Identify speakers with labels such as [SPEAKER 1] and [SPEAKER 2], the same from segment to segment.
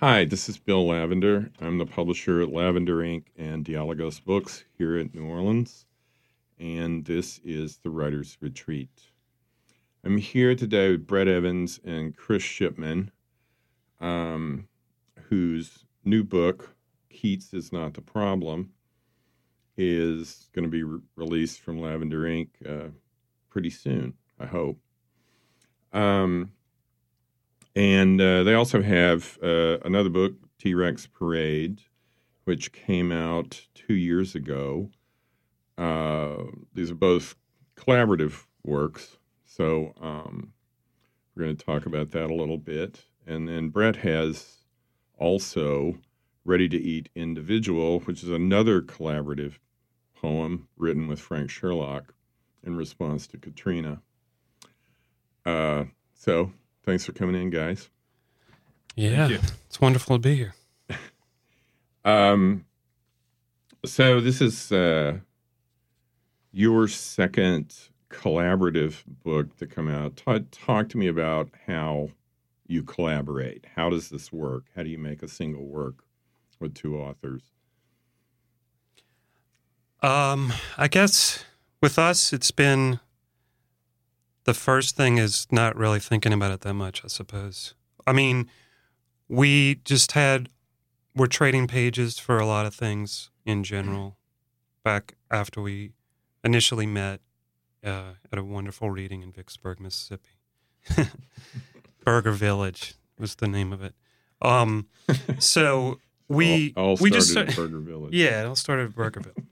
[SPEAKER 1] Hi, this is Bill Lavender. I'm the publisher at Lavender Ink. and Dialogos Books here at New Orleans, and this is the Writer's Retreat. I'm here today with Brett Evans and Chris Shipman, um, whose new book, Keats is Not the Problem, is going to be re- released from Lavender Ink. Uh, pretty soon, I hope. Um, and uh, they also have uh, another book, T Rex Parade, which came out two years ago. Uh, these are both collaborative works. So um, we're going to talk about that a little bit. And then Brett has also Ready to Eat Individual, which is another collaborative poem written with Frank Sherlock in response to Katrina. Uh, so thanks for coming in, guys.
[SPEAKER 2] Yeah,
[SPEAKER 3] you.
[SPEAKER 2] it's wonderful to be here.
[SPEAKER 1] Um, so this is uh, your second collaborative book to come out. Ta talk to me about how you collaborate. How does this work? How do you make a single work with two authors?
[SPEAKER 2] Um, I guess with us, it's been the first thing is not really thinking about it that much. I suppose. I mean, we just had we're trading pages for a lot of things in general. Back after we initially met uh, at a wonderful reading in Vicksburg, Mississippi. Burger Village was the name of it. Um, so we
[SPEAKER 1] all, all
[SPEAKER 2] we
[SPEAKER 1] started
[SPEAKER 2] just
[SPEAKER 1] at Burger Village.
[SPEAKER 2] yeah, it all started at Burgerville.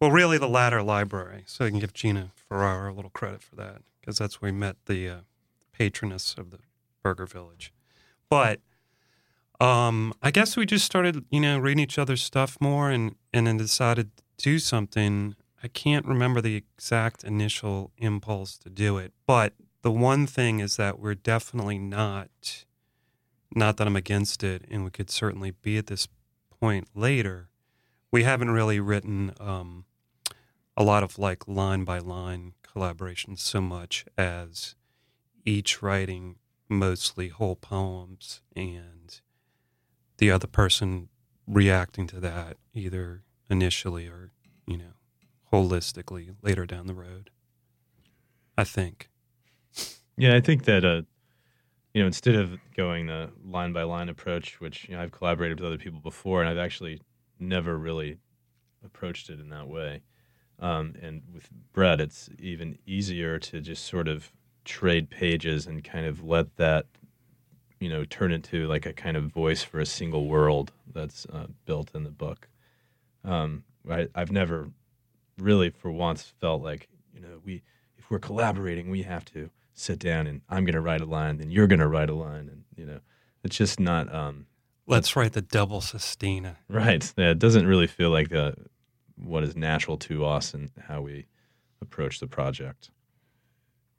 [SPEAKER 2] well, really, the latter library. So I can give Gina Ferrara a little credit for that because that's where we met the uh, patroness of the Burger Village. But um, I guess we just started, you know, reading each other's stuff more and, and then decided to do something. I can't remember the exact initial impulse to do it, but the one thing is that we're definitely not, not that I'm against it, and we could certainly be at this point later. We haven't really written um, a lot of like line by line collaborations so much as each writing mostly whole poems and the other person reacting to that either initially or you know holistically later down the road i think
[SPEAKER 3] Yeah, I think that uh, you know, instead of going the line by line approach, which you know, I've collaborated with other people before, and I've actually never really approached it in that way. Um, and with Brett, it's even easier to just sort of trade pages and kind of let that, you know, turn into like a kind of voice for a single world that's uh, built in the book. Um, I, I've never really, for once, felt like you know, we if we're collaborating, we have to sit down and I'm going to write a line, then you're going to write a line, and you know, it's just not um,
[SPEAKER 2] let's write the double sestina
[SPEAKER 3] right. Yeah, it doesn't really feel like uh what is natural to us and how we approach the project.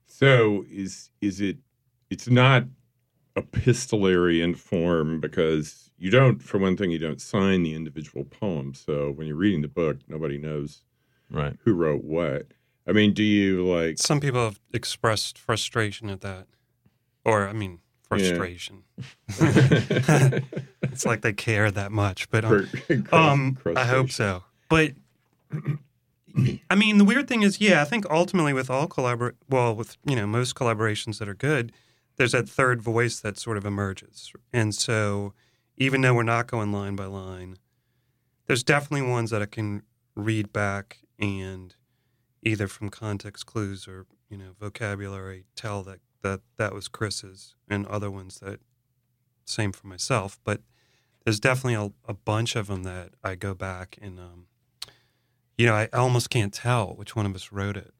[SPEAKER 1] So is is it? It's not epistolary in form because you don't, for one thing, you don't sign the individual poem. So when you're reading the book, nobody knows
[SPEAKER 3] Right.
[SPEAKER 1] who wrote what. I mean, do you like?
[SPEAKER 2] some people have expressed frustration at that or i mean frustration it's like they care that much but um, Um, I hope so. But I mean, the weird thing is, yeah, I think ultimately with all collabor, well, with you know most collaborations that are good, there's that third voice that sort of emerges, and so even though we're not going line by line, there's definitely ones that I can read back and either from context clues or you know vocabulary tell that that that was Chris's, and other ones that same for myself, but there's definitely a, a bunch of them that I go back and, um, you know, I almost can't tell which one of us wrote it.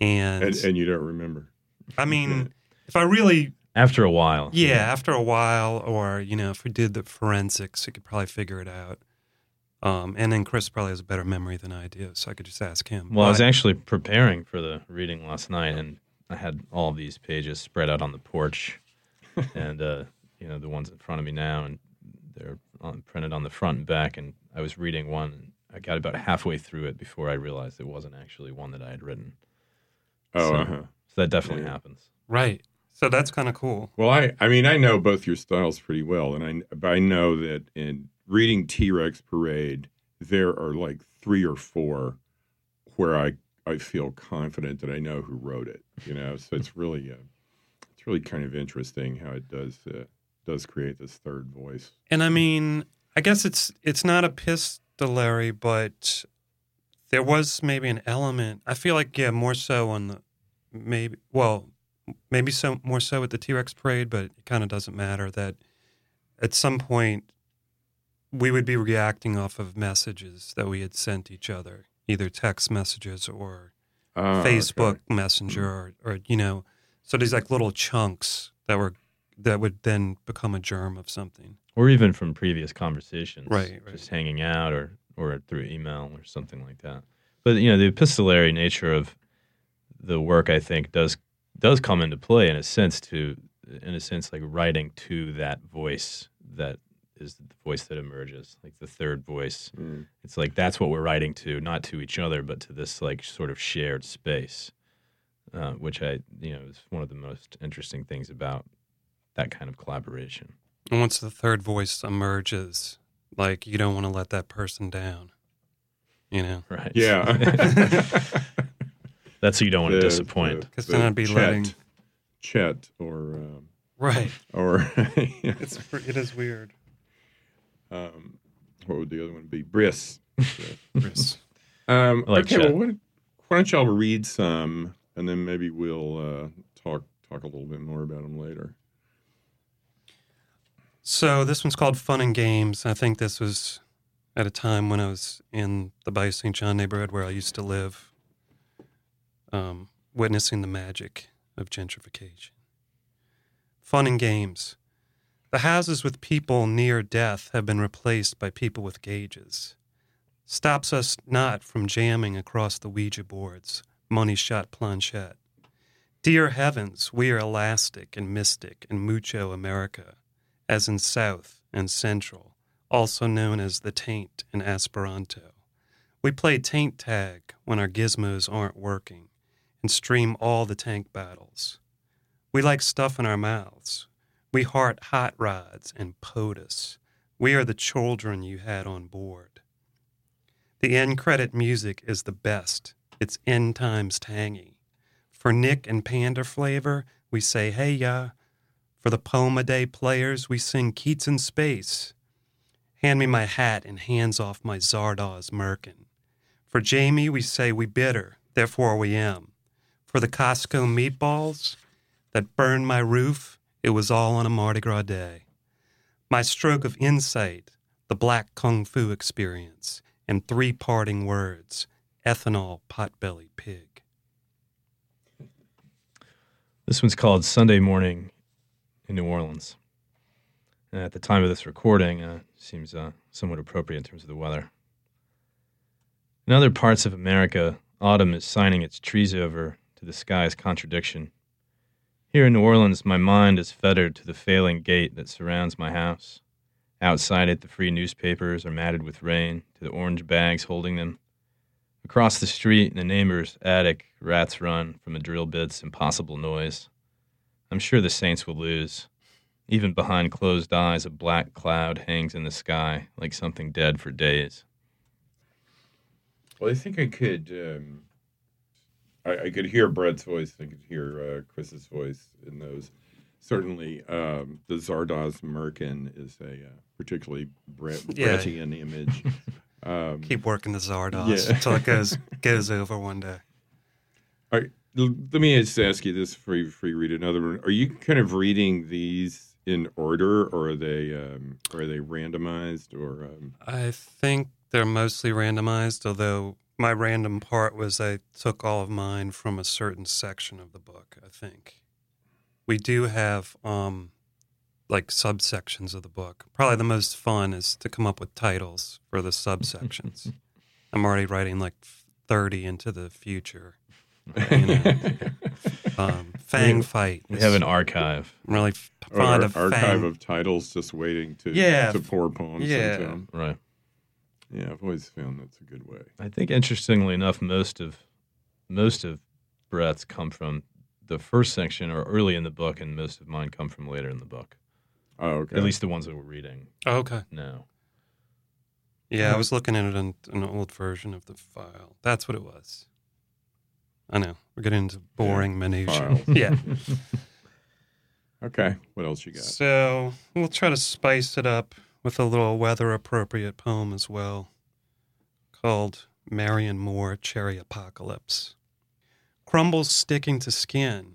[SPEAKER 2] And,
[SPEAKER 1] and, and you don't remember.
[SPEAKER 2] I mean, if I really,
[SPEAKER 3] After a while.
[SPEAKER 2] yeah, after a while, or, you know, if we did the forensics, I could probably figure it out. Um, and then Chris probably has a better memory than I do, so I could just ask him.
[SPEAKER 3] Well, I was actually preparing for the reading last night, and I had all of these pages spread out on the porch, and uh, you know the ones in front of me now, and they're on, printed on the front and back. And I was reading one, and I got about halfway through it before I realized it wasn't actually one that I had written.
[SPEAKER 1] Oh,
[SPEAKER 3] So-
[SPEAKER 1] uh-huh.
[SPEAKER 3] So that definitely
[SPEAKER 1] Yeah.
[SPEAKER 3] happens.
[SPEAKER 2] Right. So that's kind of cool.
[SPEAKER 1] Well, I, I mean, I know both your styles pretty well, and I, but I know that in reading T Rex Parade, there are like three or four where I, I feel confident that I know who wrote it. You know, so it's really, uh, it's really kind of interesting how it does, uh, does create this third voice.
[SPEAKER 2] And I mean, I guess it's it's not epistolary, but there was maybe an element. I feel like yeah, more so on the maybe well, maybe so more so at the T Rex parade, but it kind of doesn't matter. That at some point we would be reacting off of messages that we had sent each other, either text messages or
[SPEAKER 1] Ah,
[SPEAKER 2] Facebook
[SPEAKER 1] okay.
[SPEAKER 2] Messenger, or, or you know, so these like little chunks that were that would then become a germ of something.
[SPEAKER 3] or even from previous conversations,
[SPEAKER 2] Right, right.
[SPEAKER 3] Just hanging out, or or through email or something like that. But you know, the epistolary nature of the work, I think, does does come into play in a sense to, in a sense, like writing to that voice that is the voice that emerges, like the third voice.
[SPEAKER 1] Mm.
[SPEAKER 3] It's like that's what we're writing to, not to each other, but to this like sort of shared space, uh, which I, you know, is one of the most interesting things about that kind of collaboration.
[SPEAKER 2] And once the third voice emerges, like you don't want to let that person down. You know,
[SPEAKER 3] Right.
[SPEAKER 1] Yeah.
[SPEAKER 3] That's who you don't want to disappoint.
[SPEAKER 2] 'Cause
[SPEAKER 1] the
[SPEAKER 2] then I'd be
[SPEAKER 1] Chet,
[SPEAKER 2] letting-
[SPEAKER 1] Chet or um,
[SPEAKER 2] right?
[SPEAKER 1] or
[SPEAKER 2] It's it is weird.
[SPEAKER 1] um, what would the other one be? Briss.
[SPEAKER 2] Chris.
[SPEAKER 1] Um,
[SPEAKER 3] like
[SPEAKER 1] okay,
[SPEAKER 3] Chet.
[SPEAKER 1] well, why, why don't y'all read some, and then maybe we'll uh, talk talk a little bit more about them later.
[SPEAKER 2] So this one's called Fun and Games. I think this was at a time when I was in the Bayou St. John neighborhood where I used to live, um, witnessing the magic of gentrification. Fun and Games. The houses with people near death have been replaced by people with gauges. Stops us not from jamming across the Ouija boards, money shot planchette. Dear heavens, we are elastic and mystic and mucho America as in South and Central, also known as the taint in Esperanto. We play taint tag when our gizmos aren't working and stream all the tank battles. We like stuff in our mouths. We heart hot rods and POTUS. We are the children you had on board. The end credit music is the best. It's end times tangy. For Nick and Panda flavor, we say hey ya. For the poem a day players, we sing Keats in Space. Hand me my hat and hands off my Zardoz merkin. For Jamie, we say we bitter, therefore we am. For the Costco meatballs that burned my roof, it was all on a Mardi Gras day. My stroke of insight, the black kung fu experience, and three parting words ethanol potbelly pig.
[SPEAKER 3] This one's called Sunday Morning in New Orleans. And at the time of this recording, uh, seems uh, somewhat appropriate in terms of the weather. In other parts of America, autumn is signing its trees over to the sky's contradiction. Here in New Orleans, my mind is fettered to the failing gate that surrounds my house. Outside it, the free newspapers are matted with rain to the orange bags holding them. Across the street in a neighbor's attic, rats run from a drill bit's impossible noise. I'm sure the Saints will lose. Even behind closed eyes, a black cloud hangs in the sky like something dead for days.
[SPEAKER 1] Well, I think I could. Um, I, I could hear Brett's voice. I could hear uh, Chris's voice in those. Certainly, um, the Zardoz Merkin is a uh, particularly Brett,
[SPEAKER 2] Yeah.
[SPEAKER 1] Brettian image. Um,
[SPEAKER 2] Keep working the Zardoz
[SPEAKER 1] Yeah.
[SPEAKER 2] until it goes goes over one day.
[SPEAKER 1] All right, l- let me just ask you this before you, before you read another one. Are you kind of reading these in order, or are they um, are they randomized, or um,
[SPEAKER 2] I think they're mostly randomized, although my random part was I took all of mine from a certain section of the book, I think. We do have um like subsections of the book. Probably the most fun is to come up with titles for the subsections. I'm already writing like 30 into the future. You know. Um, Fang
[SPEAKER 3] We-
[SPEAKER 2] fight.
[SPEAKER 3] We have an archive.
[SPEAKER 2] I'm really f- fond
[SPEAKER 1] ar-
[SPEAKER 2] of
[SPEAKER 1] archive
[SPEAKER 2] Fang.
[SPEAKER 1] of titles just waiting to
[SPEAKER 2] Yeah.
[SPEAKER 1] to pour poems
[SPEAKER 2] Yeah.
[SPEAKER 1] into 'em?
[SPEAKER 3] Right.
[SPEAKER 1] Yeah, I've always found that's a good way.
[SPEAKER 3] I think interestingly enough, most of most of Brett's come from the first section or early in the book, and most of mine come from later in the book.
[SPEAKER 1] Oh, okay.
[SPEAKER 3] At least the ones that we're reading
[SPEAKER 2] Oh, okay.
[SPEAKER 3] now.
[SPEAKER 2] Yeah, I was looking at it in an old version of the file. That's what it was. I know. We're getting into boring minutiae.
[SPEAKER 1] files.
[SPEAKER 2] Yeah.
[SPEAKER 1] Okay. What else you got?
[SPEAKER 2] So we'll try to spice it up with a little weather appropriate poem as well called Marion Moore Cherry Apocalypse. Crumbles sticking to skin.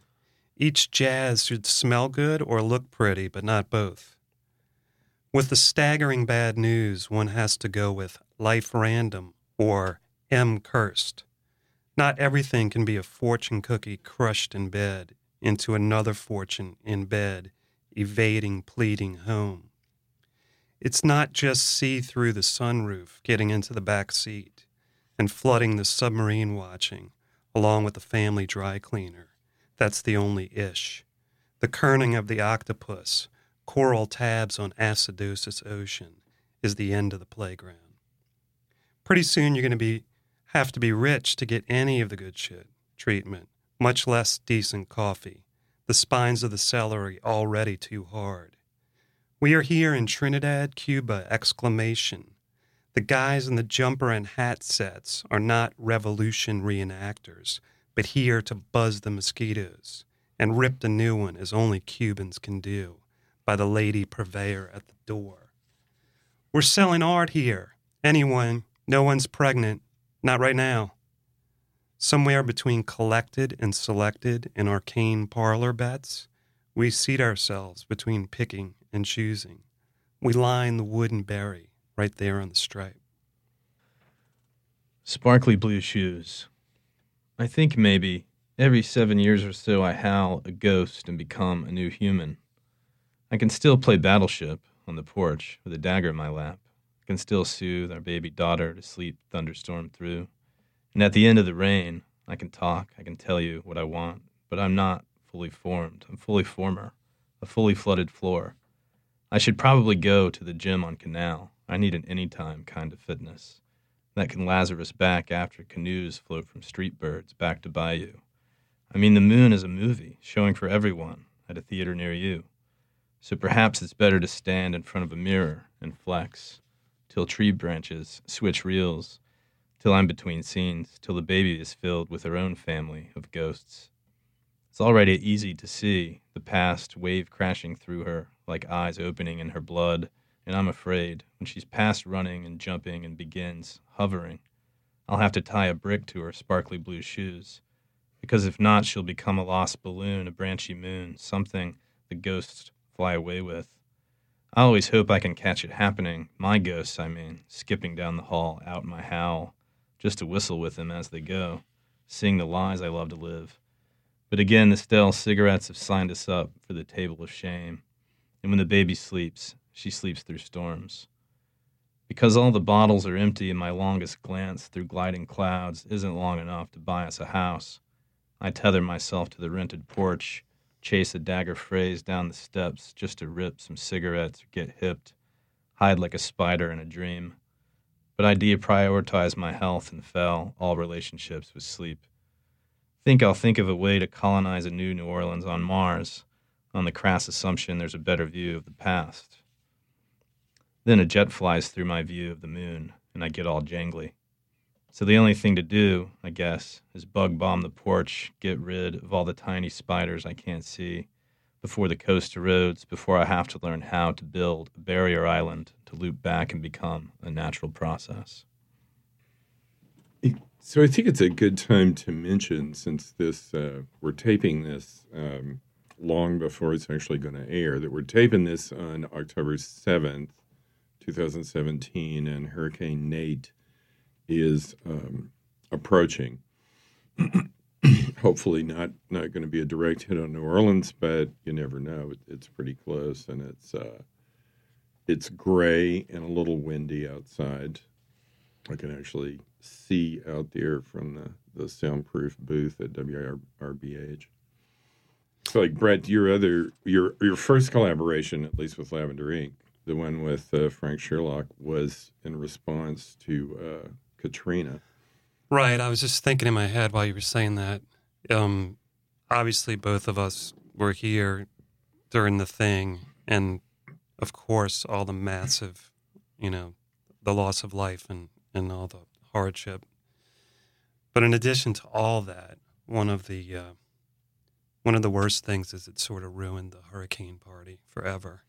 [SPEAKER 2] Each jazz should smell good or look pretty, but not both. With the staggering bad news, one has to go with life random or M cursed. Not everything can be a fortune cookie crushed in bed into another fortune in bed, evading pleading home. It's not just see through the sunroof, getting into the back seat, and flooding the submarine watching, along with the family dry cleaner. That's the only ish. The kerning of the octopus, coral tabs on acidosis ocean, is the end of the playground. Pretty soon you're going to be have to be rich to get any of the good shit treatment, much less decent coffee. The spines of the celery already too hard. We are here in Trinidad, Cuba! Exclamation. The guys in the jumper and hat sets are not revolution reenactors, but here to buzz the mosquitoes and rip the new one as only Cubans can do by the lady purveyor at the door. We're selling art here. Anyone, no one's pregnant. Not right now. Somewhere between collected and selected in arcane parlor bets, we seat ourselves between picking and choosing. We line the wooden berry right there on the stripe.
[SPEAKER 3] Sparkly blue shoes. I think maybe every seven years or so I howl a ghost and become a new human. I can still play Battleship on the porch with a dagger in my lap. Can still soothe our baby daughter to sleep thunderstorm through. And at the end of the rain, I can talk, I can tell you what I want, but I'm not fully formed. I'm fully former, a fully flooded floor. I should probably go to the gym on Canal. I need an anytime kind of fitness that can Lazarus back after canoes float from street birds back to Bayou. I mean, the moon is a movie showing for everyone at a theater near you. So perhaps it's better to stand in front of a mirror and flex till tree branches switch reels, till I'm between scenes, till the baby is filled with her own family of ghosts. It's already easy to see the past wave crashing through her like eyes opening in her blood and I'm afraid when she's past running and jumping and begins hovering, I'll have to tie a brick to her sparkly blue shoes. Because if not, she'll become a lost balloon, a branchy moon, something the ghosts fly away with. I always hope I can catch it happening, my ghosts, I mean, skipping down the hall, out my howl, just to whistle with them as they go, seeing the lies I love to live. But again, the stale cigarettes have signed us up for the table of shame. And when the baby sleeps, she sleeps through storms. Because all the bottles are empty and my longest glance through gliding clouds isn't long enough to buy us a house, I tether myself to the rented porch, chase a dagger phrase down the steps just to rip some cigarettes or get hipped, hide like a spider in a dream. But I deprioritize my health and fell all relationships with sleep. Think I'll think of a way to colonize a new New Orleans on Mars, on the crass assumption there's a better view of the past. Then a jet flies through my view of the moon, and I get all jangly. So the only thing to do, I guess, is bug bomb the porch, get rid of all the tiny spiders I can't see, before the coast erodes, before I have to learn how to build a barrier island to loop back and become a natural process.
[SPEAKER 1] So I think it's a good time to mention, since this uh, we're taping this um, long before it's actually going to air, that we're taping this on October seventh, two thousand seventeen, and Hurricane Nate is um, approaching. Hopefully, not not going to be a direct hit on New Orleans, but you never know. It, it's pretty close, and it's uh, it's gray and a little windy outside. I can actually see out there from the, the soundproof booth at WRBH. So, like Brett, your other your your first collaboration, at least with Lavender Ink, the one with uh, Frank Sherlock, was in response to uh, Katrina.
[SPEAKER 2] Right. I was just thinking in my head while you were saying that. Um, obviously both of us were here during the thing, and of course, all the massive, you know, the loss of life and, and all the hardship. But in addition to all that, one of the uh, one of the worst things is it sort of ruined the hurricane party forever.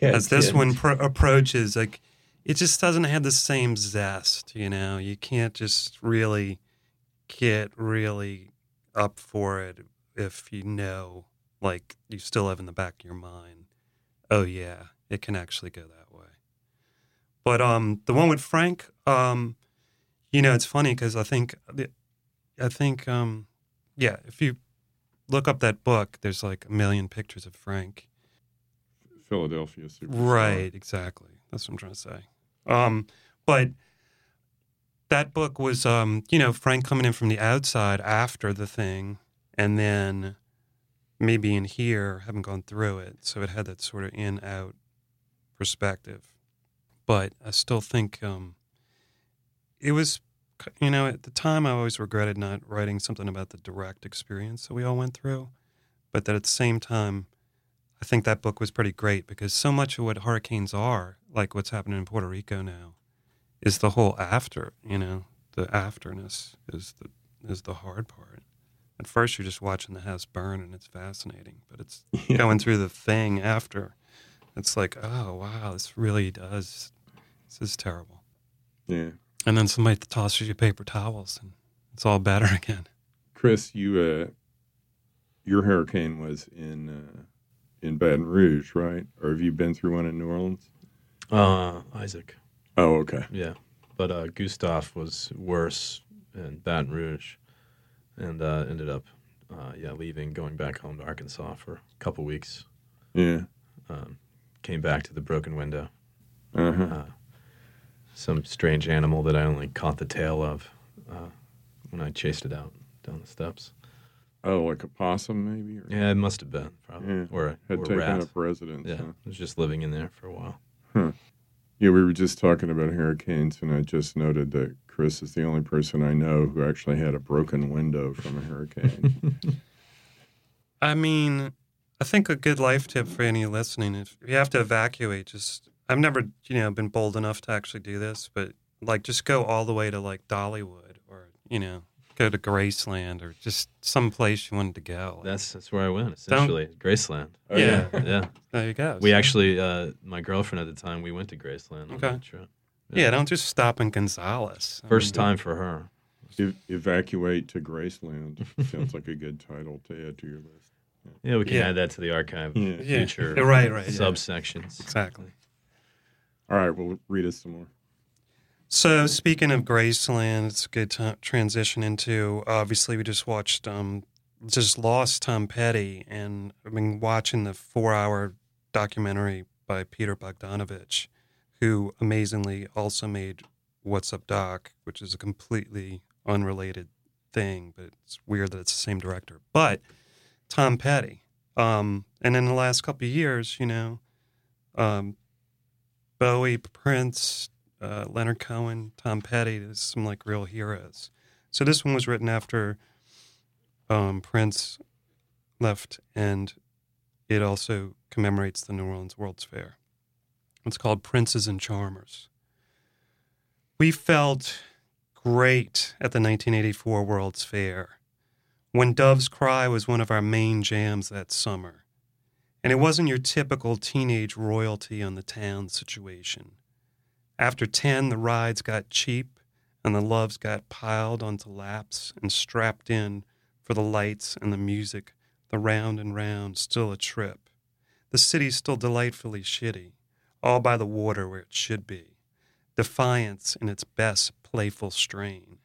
[SPEAKER 1] Yeah,
[SPEAKER 2] As this one pro- approaches, like it just doesn't have the same zest. You know, you can't just really get really up for it if you know, like you still have in the back of your mind, oh yeah, it can actually go that way. But um, the one with Frank, um, you know, it's funny because I think, I think, um, yeah, if you look up that book, there's like a million pictures of Frank.
[SPEAKER 1] Philadelphia superstar.
[SPEAKER 2] Right, exactly. That's what I'm trying to say. Um, but that book was, um, you know, Frank coming in from the outside after the thing, and then me being here, having gone through it. So it had that sort of in out perspective. But I still think um, it was, you know, at the time I always regretted not writing something about the direct experience that we all went through. But that at the same time, I think that book was pretty great because so much of what hurricanes are, like what's happening in Puerto Rico now, is the whole after. You know, the afterness is the is the hard part. At first, you're just watching the house burn, and it's fascinating. But it's
[SPEAKER 1] Yeah.
[SPEAKER 2] going through the thing after. It's like, oh wow, this really does. This is terrible.
[SPEAKER 1] Yeah.
[SPEAKER 2] And then somebody tosses you paper towels, and it's all better again.
[SPEAKER 1] Chris, you uh, your hurricane was in uh, in Baton Rouge, right? Or have you been through one in New Orleans?
[SPEAKER 3] Uh, Isaac.
[SPEAKER 1] Oh, okay.
[SPEAKER 3] Yeah, but uh, Gustav was worse in Baton Rouge, and uh, ended up, uh, yeah, leaving, going back home to Arkansas for a couple weeks.
[SPEAKER 1] Yeah.
[SPEAKER 3] Um, came back to the broken window.
[SPEAKER 1] Uh huh.
[SPEAKER 3] Uh, some strange animal that I only caught the tail of uh, when I chased it out down the steps.
[SPEAKER 1] Oh, like a possum, maybe? Or
[SPEAKER 3] Yeah, it must have been probably,
[SPEAKER 1] Yeah,
[SPEAKER 3] or a,
[SPEAKER 1] had
[SPEAKER 3] or
[SPEAKER 1] taken
[SPEAKER 3] rat.
[SPEAKER 1] up residence.
[SPEAKER 3] Yeah,
[SPEAKER 1] huh?
[SPEAKER 3] it was just living in there for a while. Hmm.
[SPEAKER 1] Yeah, we were just talking about hurricanes, and I just noted that Chris is the only person I know who actually had a broken window from a hurricane.
[SPEAKER 2] I mean, I think a good life tip for any listening if you have to evacuate, just I've never, you know, been bold enough to actually do this, but like just go all the way to like Dollywood or, you know, go to Graceland or just some place you wanted to go.
[SPEAKER 3] That's that's where I went essentially, Graceland.
[SPEAKER 1] Oh,
[SPEAKER 2] Yeah.
[SPEAKER 3] Yeah,
[SPEAKER 2] there you go.
[SPEAKER 3] we
[SPEAKER 2] So-
[SPEAKER 3] actually, uh, my girlfriend at the time, we went to Graceland on
[SPEAKER 2] Okay.
[SPEAKER 3] that trip.
[SPEAKER 2] yeah, don't just stop in Gonzales. I
[SPEAKER 3] First
[SPEAKER 2] mean,
[SPEAKER 3] time for her.
[SPEAKER 1] Ev- evacuate to Graceland sounds like a good title to add to your list.
[SPEAKER 3] Yeah, we can
[SPEAKER 2] Yeah.
[SPEAKER 3] add that to the archive.
[SPEAKER 1] Yeah.
[SPEAKER 2] Yeah.
[SPEAKER 3] Future
[SPEAKER 2] Right, right, yeah.
[SPEAKER 3] subsections.
[SPEAKER 2] Exactly.
[SPEAKER 1] All right, well, read us some more.
[SPEAKER 2] So speaking of Graceland, it's a good to transition into. Obviously, we just watched, um, just lost Tom Petty, and I've been watching the four-hour documentary by Peter Bogdanovich, who amazingly also made "What's Up, Doc," which is a completely unrelated thing, but it's weird that it's the same director. But Tom Petty, um, and in the last couple of years, you know, um, Bowie, Prince, uh, Leonard Cohen, Tom Petty, some like real heroes. So this one was written after um, Prince left, and it also commemorates the New Orleans World's Fair. It's called Princes and Charmers. We felt great at the 1984 World's Fair when Dove's Cry was one of our main jams that summer. And it wasn't your typical teenage royalty on the town situation. After 10, the rides got cheap and the loves got piled onto laps and strapped in for the lights and the music, the round and round, still a trip. The city's still delightfully shitty, all by the water where it should be. Defiance in its best playful strain.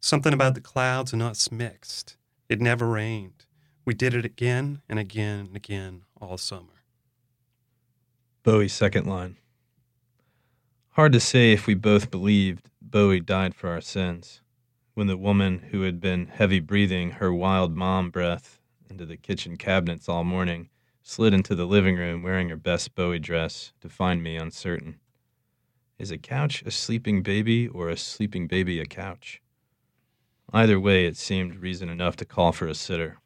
[SPEAKER 2] Something about the clouds and us mixed. It never rained. We did it again and again and again all summer.
[SPEAKER 3] Bowie's second line. Hard to say if we both believed Bowie died for our sins. When the woman who had been heavy breathing her wild mom breath into the kitchen cabinets all morning slid into the living room wearing her best Bowie dress to find me uncertain. Is a couch a sleeping baby or a sleeping baby a couch? Either way, it seemed reason enough to call for a sitter.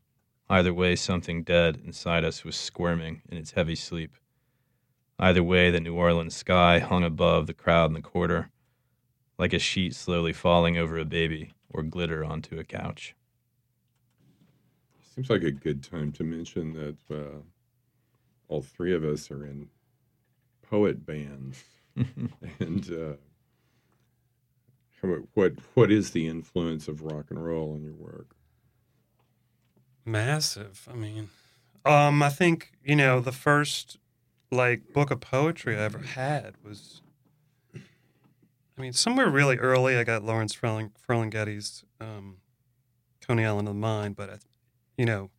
[SPEAKER 3] Either way, something dead inside us was squirming in its heavy sleep. Either way, the New Orleans sky hung above the crowd in the quarter, like a sheet slowly falling over a baby or glitter onto a couch.
[SPEAKER 1] Seems like a good time to mention that uh, all three of us are in poet bands. and uh, how- what what is the influence of rock and roll in your work?
[SPEAKER 2] Massive. I mean, um, I think you know the first like book of poetry I ever had was. I mean, somewhere really early, I got Lawrence Ferling, Ferlinghetti's um, Coney Island of the Mind, but you know,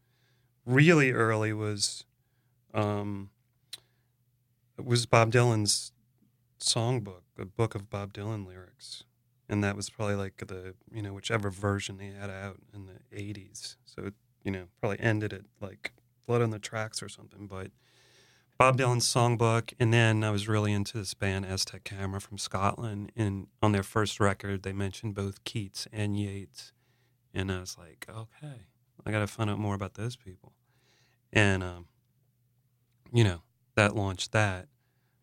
[SPEAKER 2] really early was, um, was Bob Dylan's songbook, a book of Bob Dylan lyrics, and that was probably like the you know whichever version they had out in the '80s. So you know, probably ended at like Blood on the Tracks or something. But Bob Dylan's songbook, and then I was really into this band Aztec Camera from Scotland. And on their first record, they mentioned both Keats and Yeats, and I was like, okay, I got to find out more about those people. And um, you know, that launched that.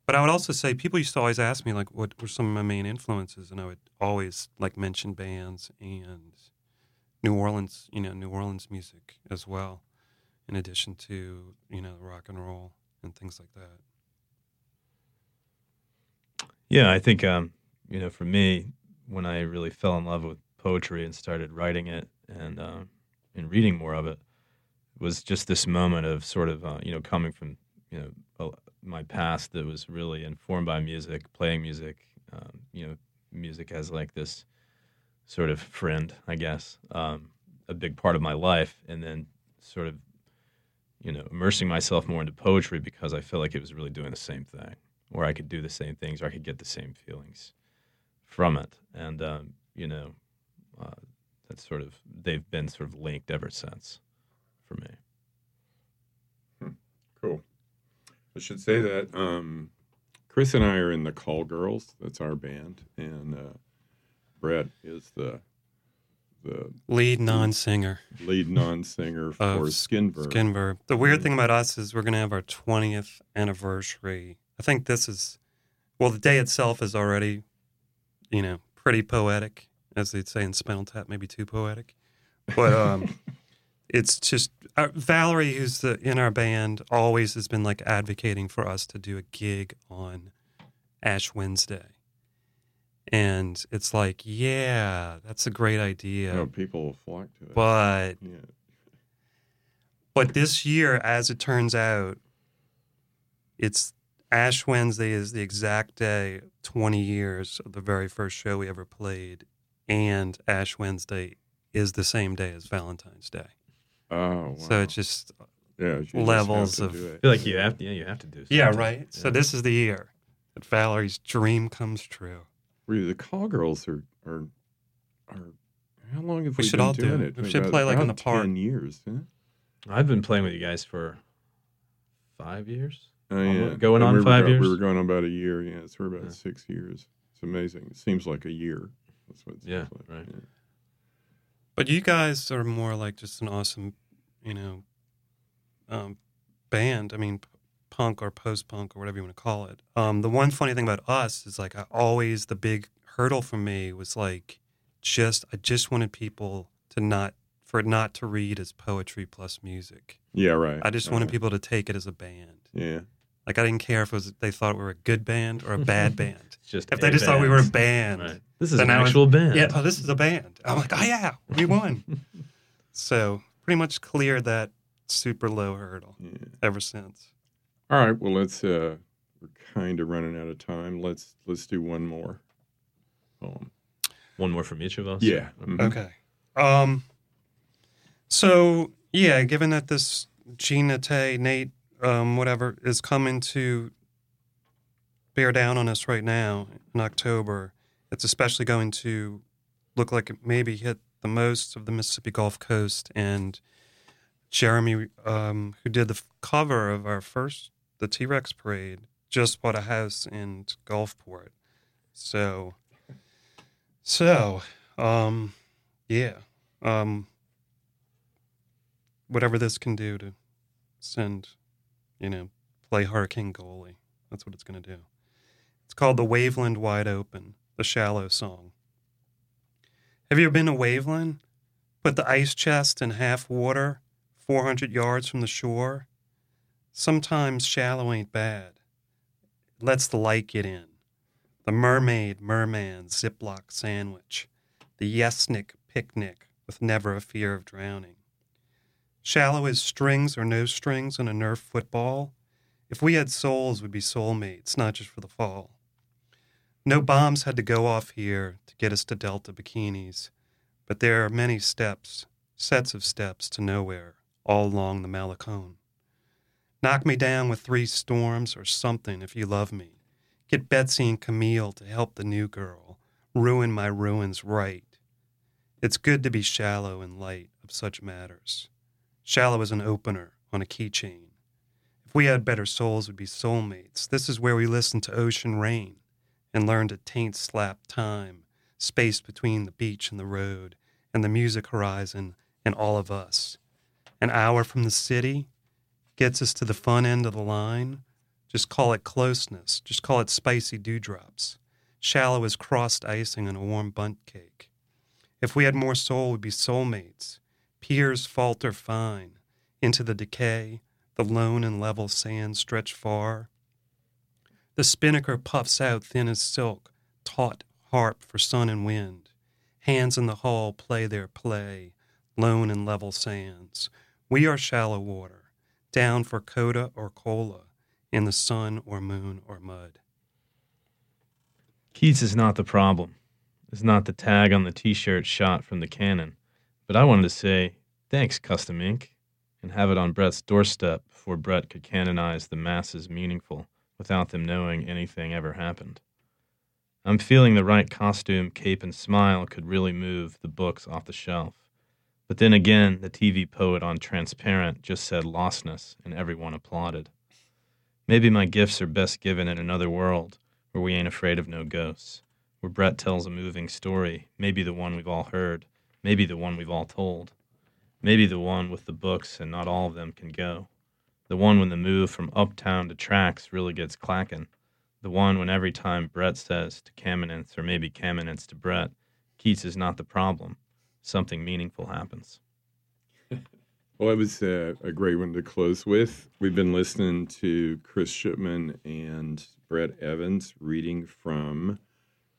[SPEAKER 2] But I would also say people used to always ask me like, what were some of my main influences, and I would always like mention bands and New Orleans, you know, New Orleans music as well, in addition to you know rock and roll and things like that.
[SPEAKER 3] Yeah, I think um, you know, for me, when I really fell in love with poetry and started writing it and uh, and reading more of it, was just this moment of sort of uh, you know coming from you know my past that was really informed by music, playing music, um, you know, music as like this sort of friend, I guess, um, a big part of my life, and then sort of you know immersing myself more into poetry because I felt like it was really doing the same thing or I could do the same things or I could get the same feelings from it. And, um, you know, uh, that's sort of, they've been sort of linked ever since for me.
[SPEAKER 1] Cool. I should say that um, Chris and I are in the Call Girls. That's our band, and uh, Brett is the the
[SPEAKER 2] Lead non-singer
[SPEAKER 1] lead non-singer for
[SPEAKER 2] of
[SPEAKER 1] Skinverb.
[SPEAKER 2] Skinverb. The weird thing about us is we're going to have our 20th anniversary. I think this is, well, the day itself is already, you know, pretty poetic, as they'd say in Spinal Tap, maybe too poetic. But um, it's just uh, Valerie, who's the in our band, always has been like advocating for us to do a gig on Ash Wednesday. And it's like, yeah, that's a great idea.
[SPEAKER 1] Oh, people will flock to it.
[SPEAKER 2] But
[SPEAKER 1] yeah.
[SPEAKER 2] But this year, as it turns out, it's Ash Wednesday is the exact day, 20 years of the very first show we ever played. And Ash Wednesday is the same day as Valentine's Day.
[SPEAKER 1] Oh, wow.
[SPEAKER 2] So it's just,
[SPEAKER 1] yeah, you just
[SPEAKER 2] levels of-
[SPEAKER 3] I feel like you have to, yeah, you have to do
[SPEAKER 2] yeah,
[SPEAKER 3] something.
[SPEAKER 2] right? So this is the year that Valerie's dream comes true.
[SPEAKER 1] Really, the Call Girls are are are. How long have
[SPEAKER 2] We
[SPEAKER 1] we,
[SPEAKER 2] should
[SPEAKER 1] been
[SPEAKER 2] all do
[SPEAKER 1] doing
[SPEAKER 2] it.
[SPEAKER 1] it?
[SPEAKER 2] We should
[SPEAKER 1] About-
[SPEAKER 2] play, like, in the park.
[SPEAKER 1] Ten years. Huh?
[SPEAKER 3] I've been playing with you guys for five years.
[SPEAKER 1] Oh, yeah.
[SPEAKER 3] going
[SPEAKER 1] And
[SPEAKER 3] on
[SPEAKER 1] we
[SPEAKER 3] five
[SPEAKER 1] go-
[SPEAKER 3] years?
[SPEAKER 1] We were going on about a year. Yeah, so we're about
[SPEAKER 3] Yeah.
[SPEAKER 1] six years. It's amazing. It seems like a year. That's what it seems
[SPEAKER 3] Yeah,
[SPEAKER 1] like.
[SPEAKER 3] right.
[SPEAKER 1] Yeah.
[SPEAKER 2] But you guys are more like just an awesome, you know, um, band. I mean, p- punk or post punk or whatever you want to call it. Um, the one funny thing about us is like I always the big hurdle for me was like just I just wanted people to not for it not to read as poetry plus music.
[SPEAKER 1] Yeah, right.
[SPEAKER 2] I just wanted
[SPEAKER 1] right.
[SPEAKER 2] people to take it as a band.
[SPEAKER 1] Yeah.
[SPEAKER 2] Like I didn't care if it was they thought we were a good band or a bad band.
[SPEAKER 3] Just
[SPEAKER 2] If they
[SPEAKER 3] a
[SPEAKER 2] just thought we were a
[SPEAKER 3] band.
[SPEAKER 2] band,
[SPEAKER 3] Right. This is an
[SPEAKER 2] I was-
[SPEAKER 3] actual band.
[SPEAKER 2] yeah, oh, this is a band. I'm like, oh yeah, we won. so pretty much cleared that super low hurdle
[SPEAKER 1] Yeah.
[SPEAKER 2] ever since.
[SPEAKER 1] All right. Well, let's. uh We're kind of running out of time. Let's let's do one more poem.
[SPEAKER 3] One more from each of us.
[SPEAKER 1] Yeah. mhm.
[SPEAKER 2] Okay. Um. So yeah, given that this Gina Tay, Nate, um, whatever, is coming to bear down on us right now in October, it's especially going to look like it maybe hit the most of the Mississippi Gulf Coast. And Jeremy, um, who did the f- cover of our first the T Rex parade, just bought a house in Gulfport. So, so, um, yeah. Um, whatever this can do to send, you know, play hurricane goalie. That's what it's going to do. It's called The Waveland Wide Open, the shallow song. Have you ever been to Waveland? Put the ice chest in half water, 400 yards from the shore. Sometimes shallow ain't bad. It lets the light get in. The mermaid, merman, Ziploc sandwich. The yesnik picnic with never a fear of drowning. Shallow as strings or no strings on a Nerf football. If we had souls, we'd be soulmates, not just for the fall. No bombs had to go off here to get us to Delta bikinis, but there are many steps, sets of steps to nowhere, all along the Malecone. Knock me down with three storms or something if you love me. Get Betsy and Camille to help the new girl. Ruin my ruins right. It's good to be shallow in light of such matters. Shallow as an opener on a keychain. If we had better souls, we'd be soulmates. This is where we listen to ocean rain and learn to taint slap time, space between the beach and the road, and the music horizon and all of us. An hour from the city gets us to the fun end of the line. Just call it closeness. Just call it spicy dewdrops. Shallow as crossed icing on a warm Bundt cake. If we had more soul, we'd be soulmates. Piers falter fine. Into the decay, the lone and level sands stretch far. The spinnaker puffs out thin as silk, taut harp for sun and wind. Hands in the hull play their play, lone and level sands. We are shallow water, down for coda or cola, in the sun or moon or mud.
[SPEAKER 3] Keats is not the problem, is not the tag on the t shirt shot from the cannon. But I wanted to say, thanks, Custom Ink, and have it on Brett's doorstep before Brett could canonize the masses meaningful without them knowing anything ever happened. I'm feeling the right costume, cape, and smile could really move the books off the shelf. But then again, the TV poet on Transparent just said lostness, and everyone applauded. Maybe my gifts are best given in another world where we ain't afraid of no ghosts, where Brett tells a moving story, maybe the one we've all heard, maybe the one we've all told, maybe the one with the books and not all of them can go. The one when the move from uptown to tracks really gets clackin'. The one when every time Brett says to Kamenetz, or maybe Kamenetz to Brett, Keats is not the problem, something meaningful happens.
[SPEAKER 1] Well, it was a, a, great one to close with. We've been listening to Chris Shipman and Brett Evans reading from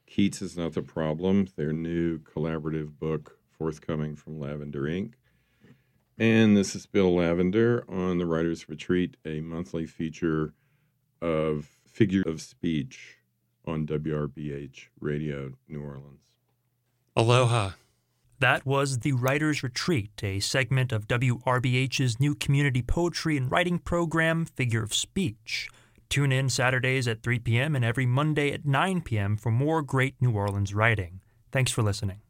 [SPEAKER 1] Keats is Not the Problem, their new collaborative book forthcoming from Lavender Ink. And this is Bill Lavender on the Writer's Retreat, a monthly feature of figure of speech on WRBH Radio New Orleans.
[SPEAKER 2] Aloha.
[SPEAKER 4] That was The Writer's Retreat, a segment of WRBH's new community poetry and writing program, Figure of Speech. Tune in Saturdays at 3 p.m. and every Monday at 9 p.m. for more great New Orleans writing. Thanks for listening.